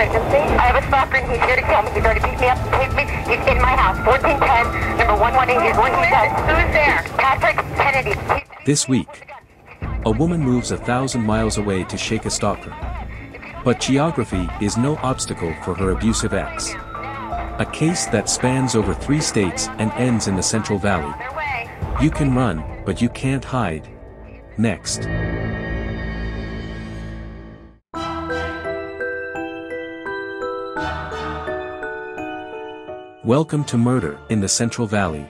emergency? I have a stalker and he's here to kill me. He's already beat me up and taped me. He's in my house. 1410, number 118. Here's what he does. Who's there? Patrick Kennedy. He's- This week, a woman moves a thousand miles away to shake a stalker. But geography is no obstacle for her abusive ex. A case that spans over three states and ends in the Central Valley. You can run, but you can't hide. Next. Welcome to Murder in the Central Valley.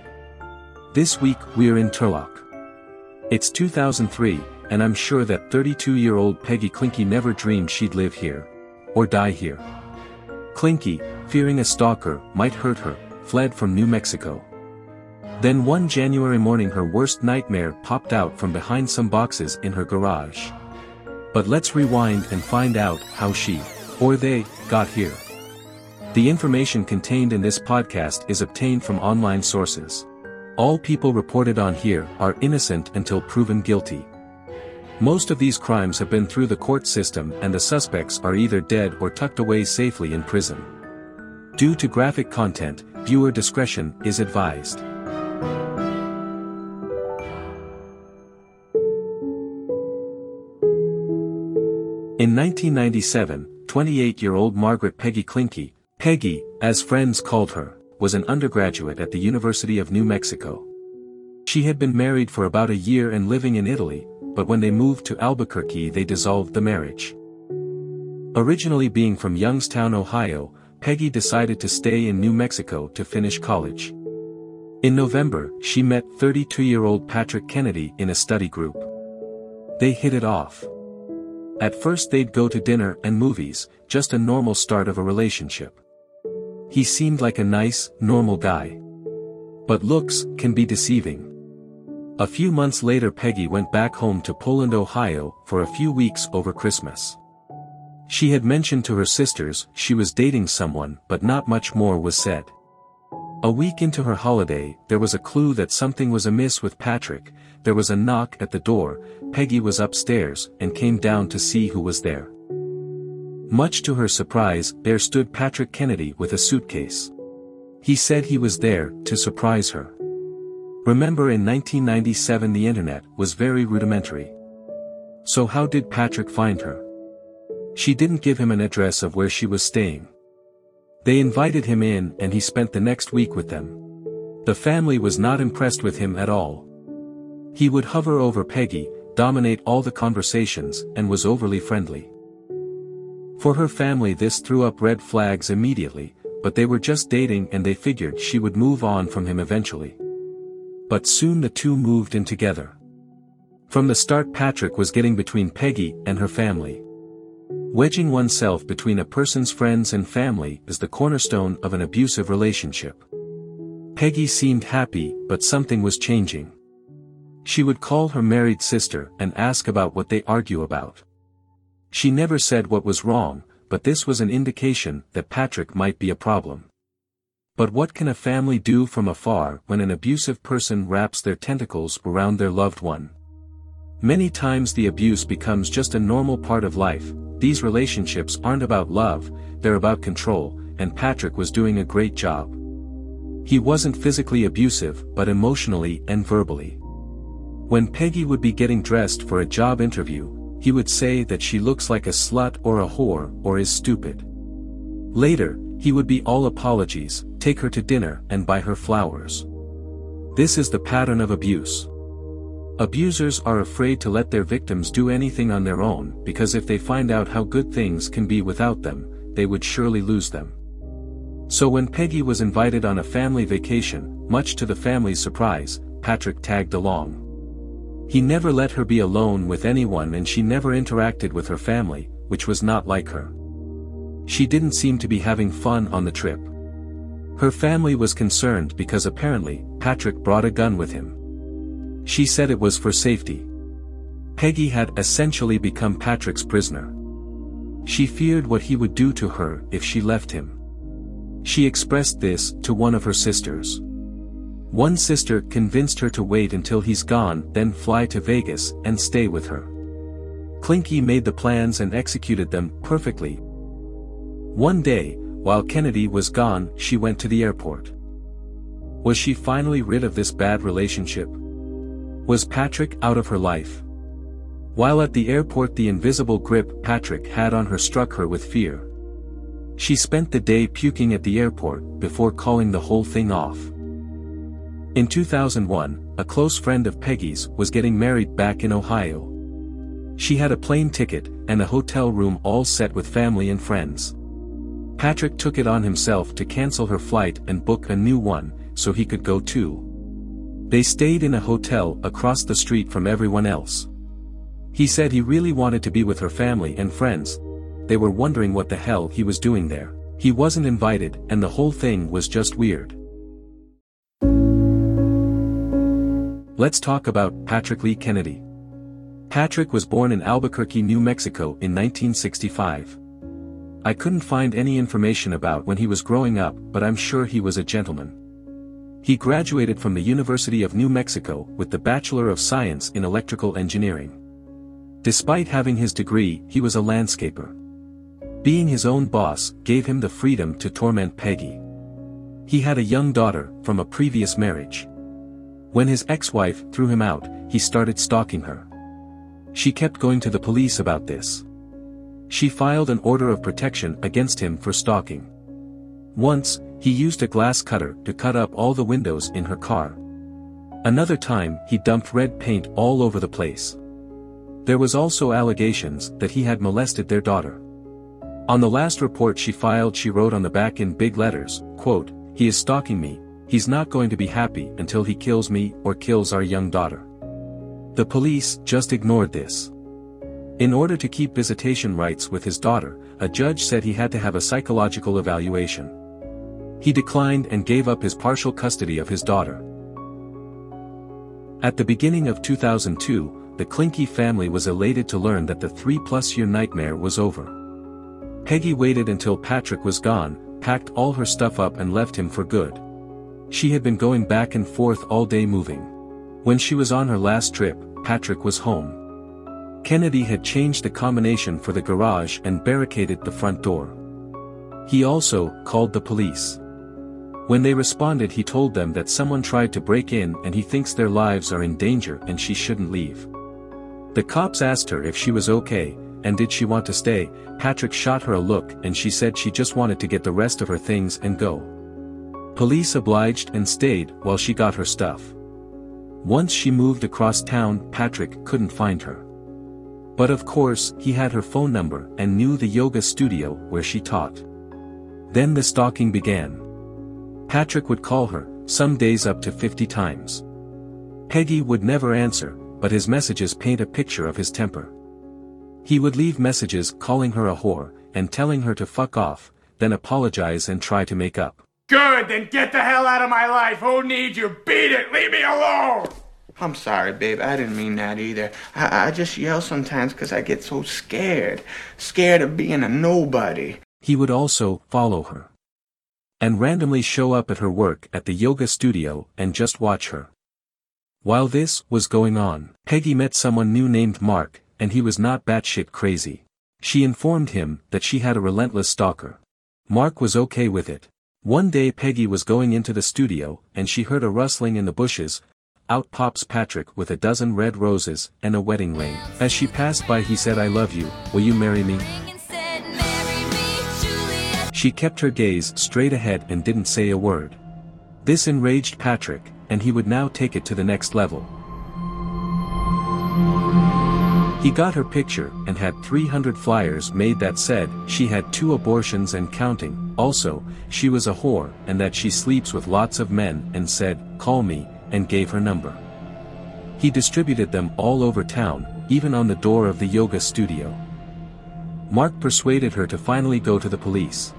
This week we're in Turlock. It's 2003, and I'm sure that 32-year-old Peggy Klinke never dreamed she'd live here. Or die here. Klinke, fearing a stalker might hurt her, fled from New Mexico. Then one January morning her worst nightmare popped out from behind some boxes in her garage. But let's rewind and find out how she, or they, got here. The information contained in this podcast is obtained from online sources. All people reported on here are innocent until proven guilty. Most of these crimes have been through the court system and the suspects are either dead or tucked away safely in prison. Due to graphic content, viewer discretion is advised. In 1997, 28-year-old Margaret Peggy Klinke, Peggy, as friends called her, was an undergraduate at the University of New Mexico. She had been married for about a year and living in Italy, but when they moved to Albuquerque they dissolved the marriage. Originally being from Youngstown, Ohio, Peggy decided to stay in New Mexico to finish college. In November, she met 32-year-old Patrick Kennedy in a study group. They hit it off. At first they'd go to dinner and movies, just a normal start of a relationship. He seemed like a nice, normal guy. But looks can be deceiving. A few months later Peggy went back home to Poland, Ohio, for a few weeks over Christmas. She had mentioned to her sisters she was dating someone but not much more was said. A week into her holiday, there was a clue that something was amiss with Patrick, there was a knock at the door, Peggy was upstairs and came down to see who was there. Much to her surprise, there stood Patrick Kennedy with a suitcase. He said he was there to surprise her. Remember in 1997 the internet was very rudimentary. So how did Patrick find her? She didn't give him an address of where she was staying. They invited him in and he spent the next week with them. The family was not impressed with him at all. He would hover over Peggy, dominate all the conversations, and was overly friendly. For her family this threw up red flags immediately, but they were just dating and they figured she would move on from him eventually. But soon the two moved in together. From the start Patrick was getting between Peggy and her family. Wedging oneself between a person's friends and family is the cornerstone of an abusive relationship. Peggy seemed happy, but something was changing. She would call her married sister and ask about what they argue about. She never said what was wrong, but this was an indication that Patrick might be a problem. But what can a family do from afar when an abusive person wraps their tentacles around their loved one? Many times the abuse becomes just a normal part of life, these relationships aren't about love, they're about control, and Patrick was doing a great job. He wasn't physically abusive but emotionally and verbally. When Peggy would be getting dressed for a job interview, he would say that she looks like a slut or a whore or is stupid. Later, he would be all apologies, take her to dinner and buy her flowers. This is the pattern of abuse. Abusers are afraid to let their victims do anything on their own because if they find out how good things can be without them, they would surely lose them. So when Peggy was invited on a family vacation, much to the family's surprise, Patrick tagged along. He never let her be alone with anyone and she never interacted with her family, which was not like her. She didn't seem to be having fun on the trip. Her family was concerned because apparently, Patrick brought a gun with him. She said it was for safety. Peggy had essentially become Patrick's prisoner. She feared what he would do to her if she left him. She expressed this to one of her sisters. One sister convinced her to wait until he's gone then fly to Vegas and stay with her. Klinke made the plans and executed them perfectly. One day, while Kennedy was gone, she went to the airport. Was she finally rid of this bad relationship? Was Patrick out of her life? While at the airport the invisible grip Patrick had on her struck her with fear. She spent the day puking at the airport before calling the whole thing off. In 2001, a close friend of Peggy's was getting married back in Ohio. She had a plane ticket and a hotel room all set with family and friends. Patrick took it on himself to cancel her flight and book a new one, so he could go too. They stayed in a hotel across the street from everyone else. He said he really wanted to be with her family and friends. They were wondering what the hell he was doing there. He wasn't invited and the whole thing was just weird. Let's talk about Patrick Lee Kennedy. Patrick was born in Albuquerque, New Mexico in 1965. I couldn't find any information about when he was growing up but I'm sure he was a gentleman. He graduated from the University of New Mexico with the Bachelor of Science in Electrical Engineering. Despite having his degree, he was a landscaper. Being his own boss gave him the freedom to torment Peggy. He had a young daughter from a previous marriage. When his ex-wife threw him out, he started stalking her. She kept going to the police about this. She filed an order of protection against him for stalking. Once, he used a glass cutter to cut up all the windows in her car. Another time, he dumped red paint all over the place. There was also allegations that he had molested their daughter. On the last report she filed she wrote on the back in big letters, quote, he is stalking me, he's not going to be happy until he kills me or kills our young daughter. The police just ignored this. In order to keep visitation rights with his daughter, a judge said he had to have a psychological evaluation. He declined and gave up his partial custody of his daughter. At the beginning of 2002, the Klinke family was elated to learn that the three-plus-year nightmare was over. Peggy waited until Patrick was gone, packed all her stuff up and left him for good. She had been going back and forth all day moving. When she was on her last trip, Patrick was home. Kennedy had changed the combination for the garage and barricaded the front door. He also called the police. When they responded he told them that someone tried to break in and he thinks their lives are in danger and she shouldn't leave. The cops asked her if she was okay, and did she want to stay, Patrick shot her a look and she said she just wanted to get the rest of her things and go. Police obliged and stayed while she got her stuff. Once she moved across town Patrick couldn't find her. But of course, he had her phone number and knew the yoga studio where she taught. Then the stalking began. Patrick would call her, some days up to 50 times. Peggy would never answer, but his messages paint a picture of his temper. He would leave messages calling her a whore, and telling her to fuck off, then apologize and try to make up. Good, then get the hell out of my life. Who needs you? Beat it. Leave me alone. I'm sorry, babe. I didn't mean that either. I, I just yell sometimes because I get so scared. Scared of being a nobody. He would also follow her. And randomly show up at her work at the yoga studio and just watch her. While this was going on, Peggy met someone new named Mark, and he was not batshit crazy. She informed him that she had a relentless stalker. Mark was okay with it. One day Peggy was going into the studio, and she heard a rustling in the bushes. Out pops Patrick with a dozen red roses and a wedding ring. As she passed by he said I love you, will you marry me? She kept her gaze straight ahead and didn't say a word. This enraged Patrick, and he would now take it to the next level. He got her picture and had 300 flyers made that said she had two abortions and counting, also, she was a whore and that she sleeps with lots of men and said, call me, and gave her number. He distributed them all over town, even on the door of the yoga studio. Mark persuaded her to finally go to the police.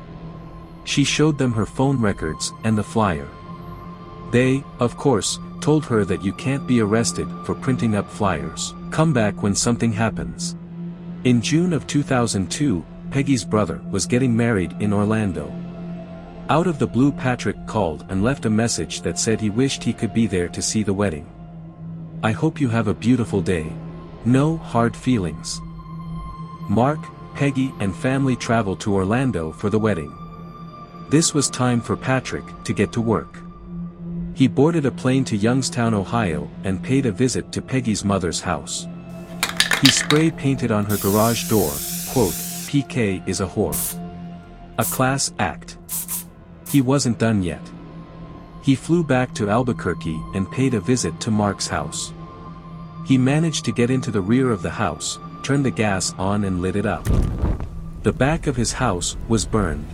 She showed them her phone records and the flyer. They, of course, told her that you can't be arrested for printing up flyers. Come back when something happens. In June of 2002, Peggy's brother was getting married in Orlando. Out of the blue Patrick called and left a message that said he wished he could be there to see the wedding. I hope you have a beautiful day. No hard feelings. Mark, Peggy and family traveled to Orlando for the wedding. This was time for Patrick to get to work. He boarded a plane to Youngstown, Ohio, and paid a visit to Peggy's mother's house. He spray painted on her garage door, quote, PK is a whore. A class act. He wasn't done yet. He flew back to Albuquerque and paid a visit to Mark's house. He managed to get into the rear of the house, turned the gas on and lit it up. The back of his house was burned.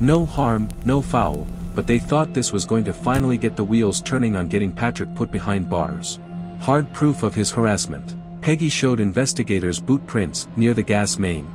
No harm, no foul, but they thought this was going to finally get the wheels turning on getting Patrick put behind bars. Hard proof of his harassment. Peggy showed investigators boot prints near the gas main.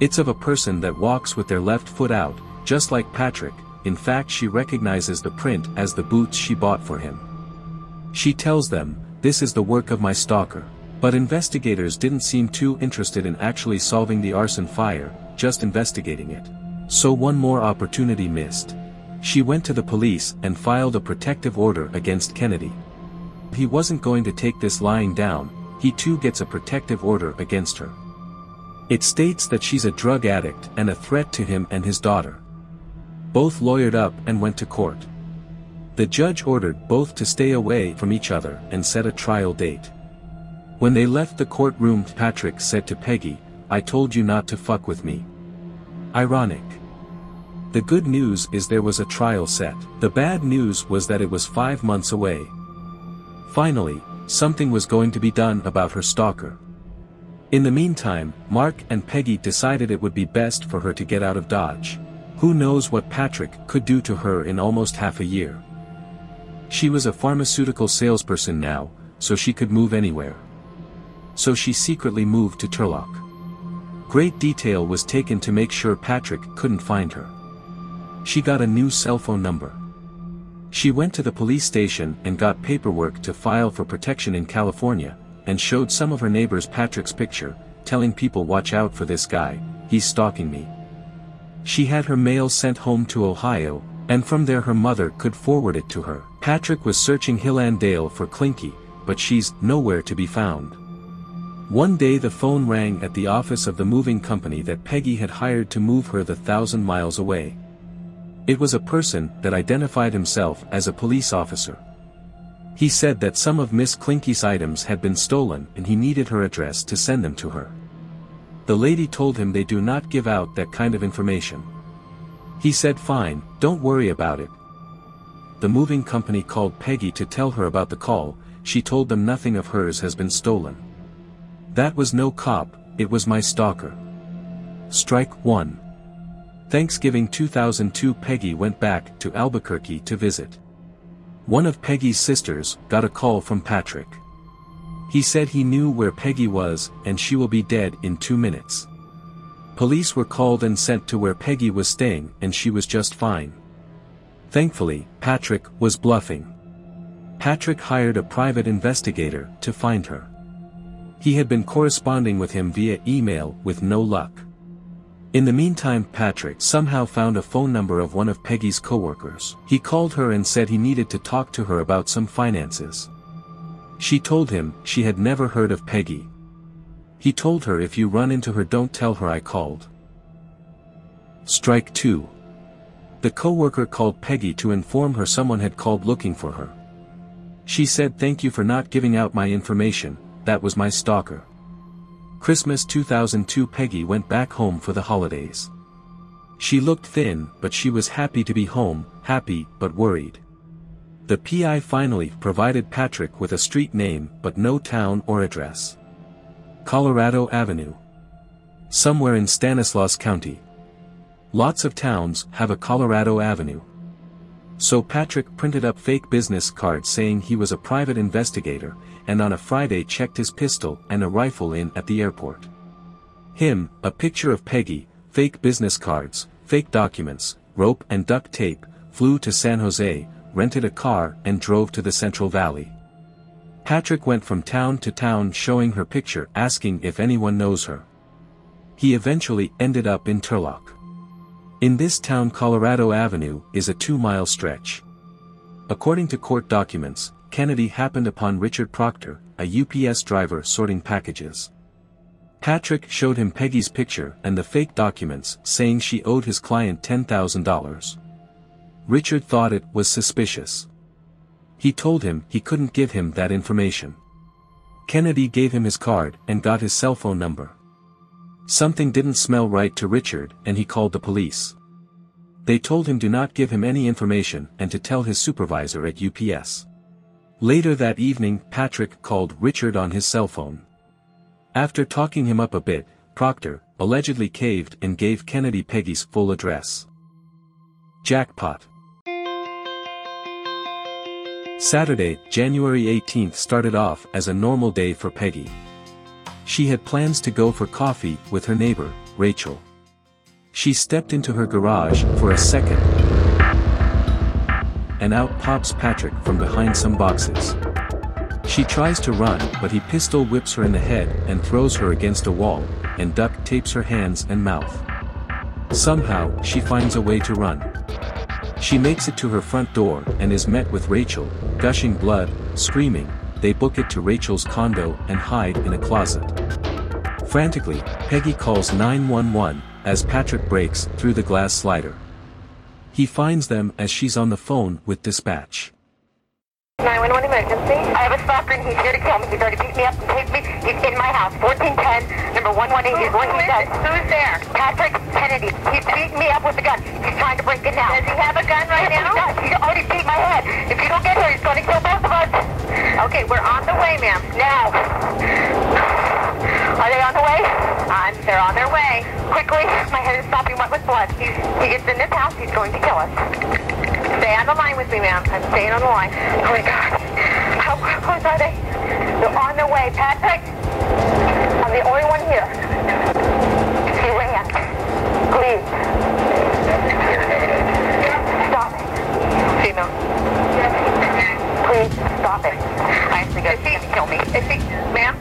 It's of a person that walks with their left foot out, just like Patrick, in fact she recognizes the print as the boots she bought for him. She tells them, this is the work of my stalker. But investigators didn't seem too interested in actually solving the arson fire, just investigating it. So one more opportunity missed. She went to the police and filed a protective order against Kennedy. He wasn't going to take this lying down, he too gets a protective order against her. It states that she's a drug addict and a threat to him and his daughter. Both lawyered up and went to court. The judge ordered both to stay away from each other and set a trial date. When they left the courtroom Patrick said to Peggy, I told you not to fuck with me. Ironic. The good news is there was a trial set. The bad news was that it was five months away. Finally, something was going to be done about her stalker. In the meantime, Mark and Peggy decided it would be best for her to get out of Dodge. Who knows what Patrick could do to her in almost half a year. She was a pharmaceutical salesperson now, so she could move anywhere. So she secretly moved to Turlock. Great detail was taken to make sure Patrick couldn't find her. She got a new cell phone number. She went to the police station and got paperwork to file for protection in California, and showed some of her neighbors Patrick's picture, telling people watch out for this guy, he's stalking me. She had her mail sent home to Ohio, and from there her mother could forward it to her. Patrick was searching Hillandale for Klinke, but she's nowhere to be found. One day the phone rang at the office of the moving company that Peggy had hired to move her the thousand miles away. It was a person that identified himself as a police officer. He said that some of Miss Klinke's items had been stolen and he needed her address to send them to her. The lady told him they do not give out that kind of information. He said fine, don't worry about it. The moving company called Peggy to tell her about the call, she told them nothing of hers has been stolen. That was no cop, it was my stalker. Strike 1. Thanksgiving 2002 Peggy went back to Albuquerque to visit. One of Peggy's sisters got a call from Patrick. He said he knew where Peggy was and she will be dead in two minutes. Police were called and sent to where Peggy was staying and she was just fine. Thankfully, Patrick was bluffing. Patrick hired a private investigator to find her. He had been corresponding with him via email with no luck. In the meantime Patrick somehow found a phone number of one of Peggy's coworkers. He called her and said he needed to talk to her about some finances. She told him she had never heard of Peggy. He told her if you run into her don't tell her I called. Strike 2. The coworker called Peggy to inform her someone had called looking for her. She said thank you for not giving out my information, that was my stalker. Christmas 2002 Peggy went back home for the holidays. She looked thin, but she was happy to be home, happy but worried. The PI finally provided Patrick with a street name but no town or address. Colorado Avenue. Somewhere in Stanislaus County. Lots of towns have a Colorado Avenue. So Patrick printed up fake business cards saying he was a private investigator, and on a Friday checked his pistol and a rifle in at the airport. Him, a picture of Peggy, fake business cards, fake documents, rope and duct tape, flew to San Jose, rented a car and drove to the Central Valley. Patrick went from town to town showing her picture asking if anyone knows her. He eventually ended up in Turlock. In this town Colorado Avenue is a two-mile stretch. According to court documents, Kennedy happened upon Richard Proctor, a UPS driver sorting packages. Patrick showed him Peggy's picture and the fake documents saying she owed his client $10,000. Richard thought it was suspicious. He told him he couldn't give him that information. Kennedy gave him his card and got his cell phone number. Something didn't smell right to Richard and he called the police. They told him do not give him any information and to tell his supervisor at UPS. Later that evening Patrick called Richard on his cell phone. After talking him up a bit, Proctor, allegedly caved and gave Kennedy Peggy's full address. Jackpot. Saturday, January 18th started off as a normal day for Peggy. She had plans to go for coffee with her neighbor, Rachel. She stepped into her garage for a second. And out pops Patrick from behind some boxes. She tries to run but he pistol whips her in the head and throws her against a wall, and duct tapes her hands and mouth. Somehow, she finds a way to run. She makes it to her front door and is met with Rachel, gushing blood, screaming, they book it to Rachel's condo and hide in a closet. Frantically, Peggy calls 911, as Patrick breaks through the glass slider. He finds them as she's on the phone with dispatch. 911 emergency. I have a stalker and he's here to kill me. He's already beat me up and taped me. He's in my house. 1410, number 118 is where he's at. Who's there? Patrick Kennedy. He's beating me up with a gun. He's trying to break it now. Does he have a gun right now? He does. He already beat my head. If you don't get here, he's going to kill both of us. Okay, we're on the way, ma'am. Now. Are they on the way? On. They're on their way. Quickly. My head is stopping wet with blood. He's, he gets in this house. He's going to kill us. Stay on the line with me, ma'am. I'm staying on the line. Oh my God. How, how close are they? They're on their way. Patrick, I'm the only one here. He ran. Please. Stop it. Female. Please stop it. I think he's going to kill me. Is he, ma'am?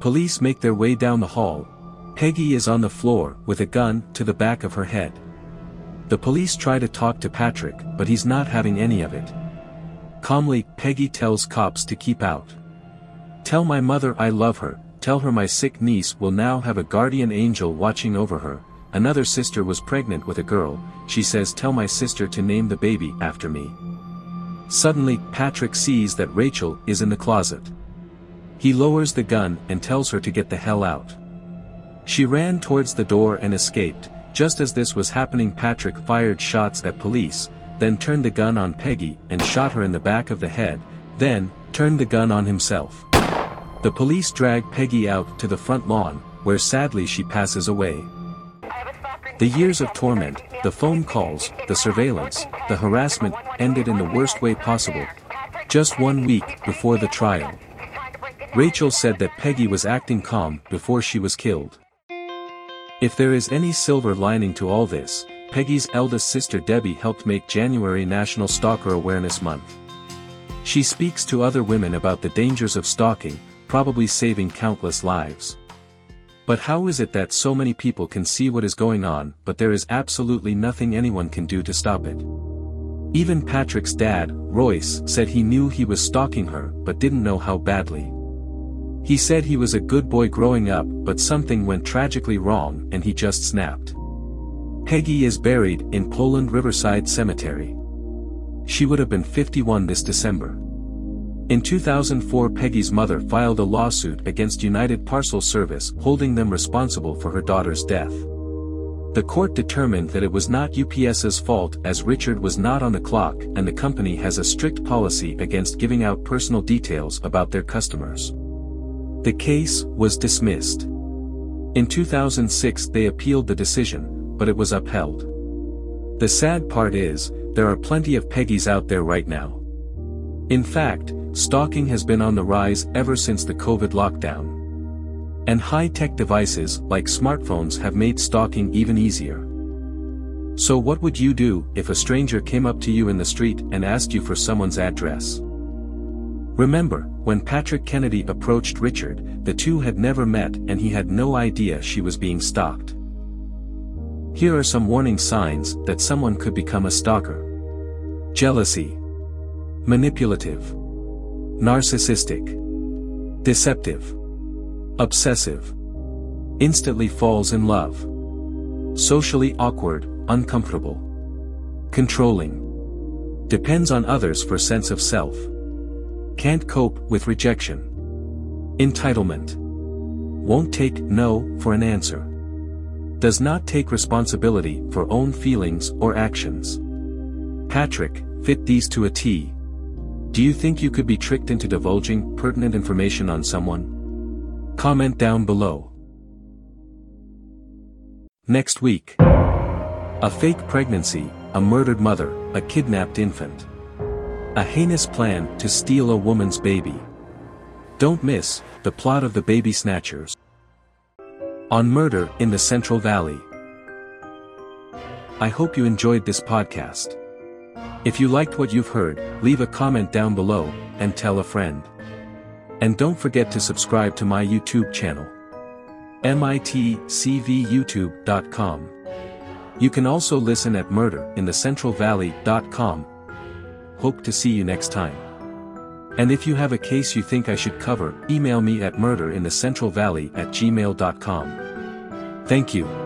Police make their way down the hall. Peggy is on the floor with a gun to the back of her head. The police try to talk to Patrick, but he's not having any of it. Calmly, Peggy tells cops to keep out. Tell my mother I love her, tell her my sick niece will now have a guardian angel watching over her, another sister was pregnant with a girl, she says tell my sister to name the baby after me. Suddenly, Patrick sees that Rachel is in the closet. He lowers the gun and tells her to get the hell out. She ran towards the door and escaped, just as this was happening Patrick fired shots at police, then turned the gun on Peggy and shot her in the back of the head, then, turned the gun on himself. The police drag Peggy out to the front lawn, where sadly she passes away. The years of torment, the phone calls, the surveillance, the harassment, ended in the worst way possible. Just one week before the trial. Rachel said that Peggy was acting calm before she was killed. If there is any silver lining to all this, Peggy's eldest sister Debbie helped make January National Stalker Awareness Month. She speaks to other women about the dangers of stalking, probably saving countless lives. But how is it that so many people can see what is going on but there is absolutely nothing anyone can do to stop it? Even Patrick's dad, Royce, said he knew he was stalking her but didn't know how badly. He said he was a good boy growing up but something went tragically wrong and he just snapped. Peggy is buried in Poland Riverside Cemetery. She would have been 51 this December. In 2004 Peggy's mother filed a lawsuit against United Parcel Service holding them responsible for her daughter's death. The court determined that it was not UPS's fault as Richard was not on the clock and the company has a strict policy against giving out personal details about their customers. The case was dismissed. In 2006 they appealed the decision, but it was upheld. The sad part is, there are plenty of Peggy's out there right now. In fact, stalking has been on the rise ever since the COVID lockdown. And high-tech devices like smartphones have made stalking even easier. So what would you do if a stranger came up to you in the street and asked you for someone's address? Remember, when Patrick Kennedy approached Richard, the two had never met and he had no idea she was being stalked. Here are some warning signs that someone could become a stalker. Jealousy. Manipulative. Narcissistic. Deceptive. Obsessive. Instantly falls in love. Socially awkward, uncomfortable. Controlling. Depends on others for sense of self. Can't cope with rejection. Entitlement. Won't take no for an answer. Does not take responsibility for own feelings or actions. Patrick, fit these to a T. Do you think you could be tricked into divulging pertinent information on someone? Comment down below. Next week. A fake pregnancy, a murdered mother, a kidnapped infant. A heinous plan to steal a woman's baby. Don't miss, the plot of the baby snatchers. On murder in the Central Valley. I hope you enjoyed this podcast. If you liked what you've heard, leave a comment down below, and tell a friend. And don't forget to subscribe to my YouTube channel. mitcvyoutube.com. You can also listen at murderinthecentralvalley.com. Hope to see you next time. And if you have a case you think I should cover, email me at murderinthecentralvalley at gmail.com. Thank you.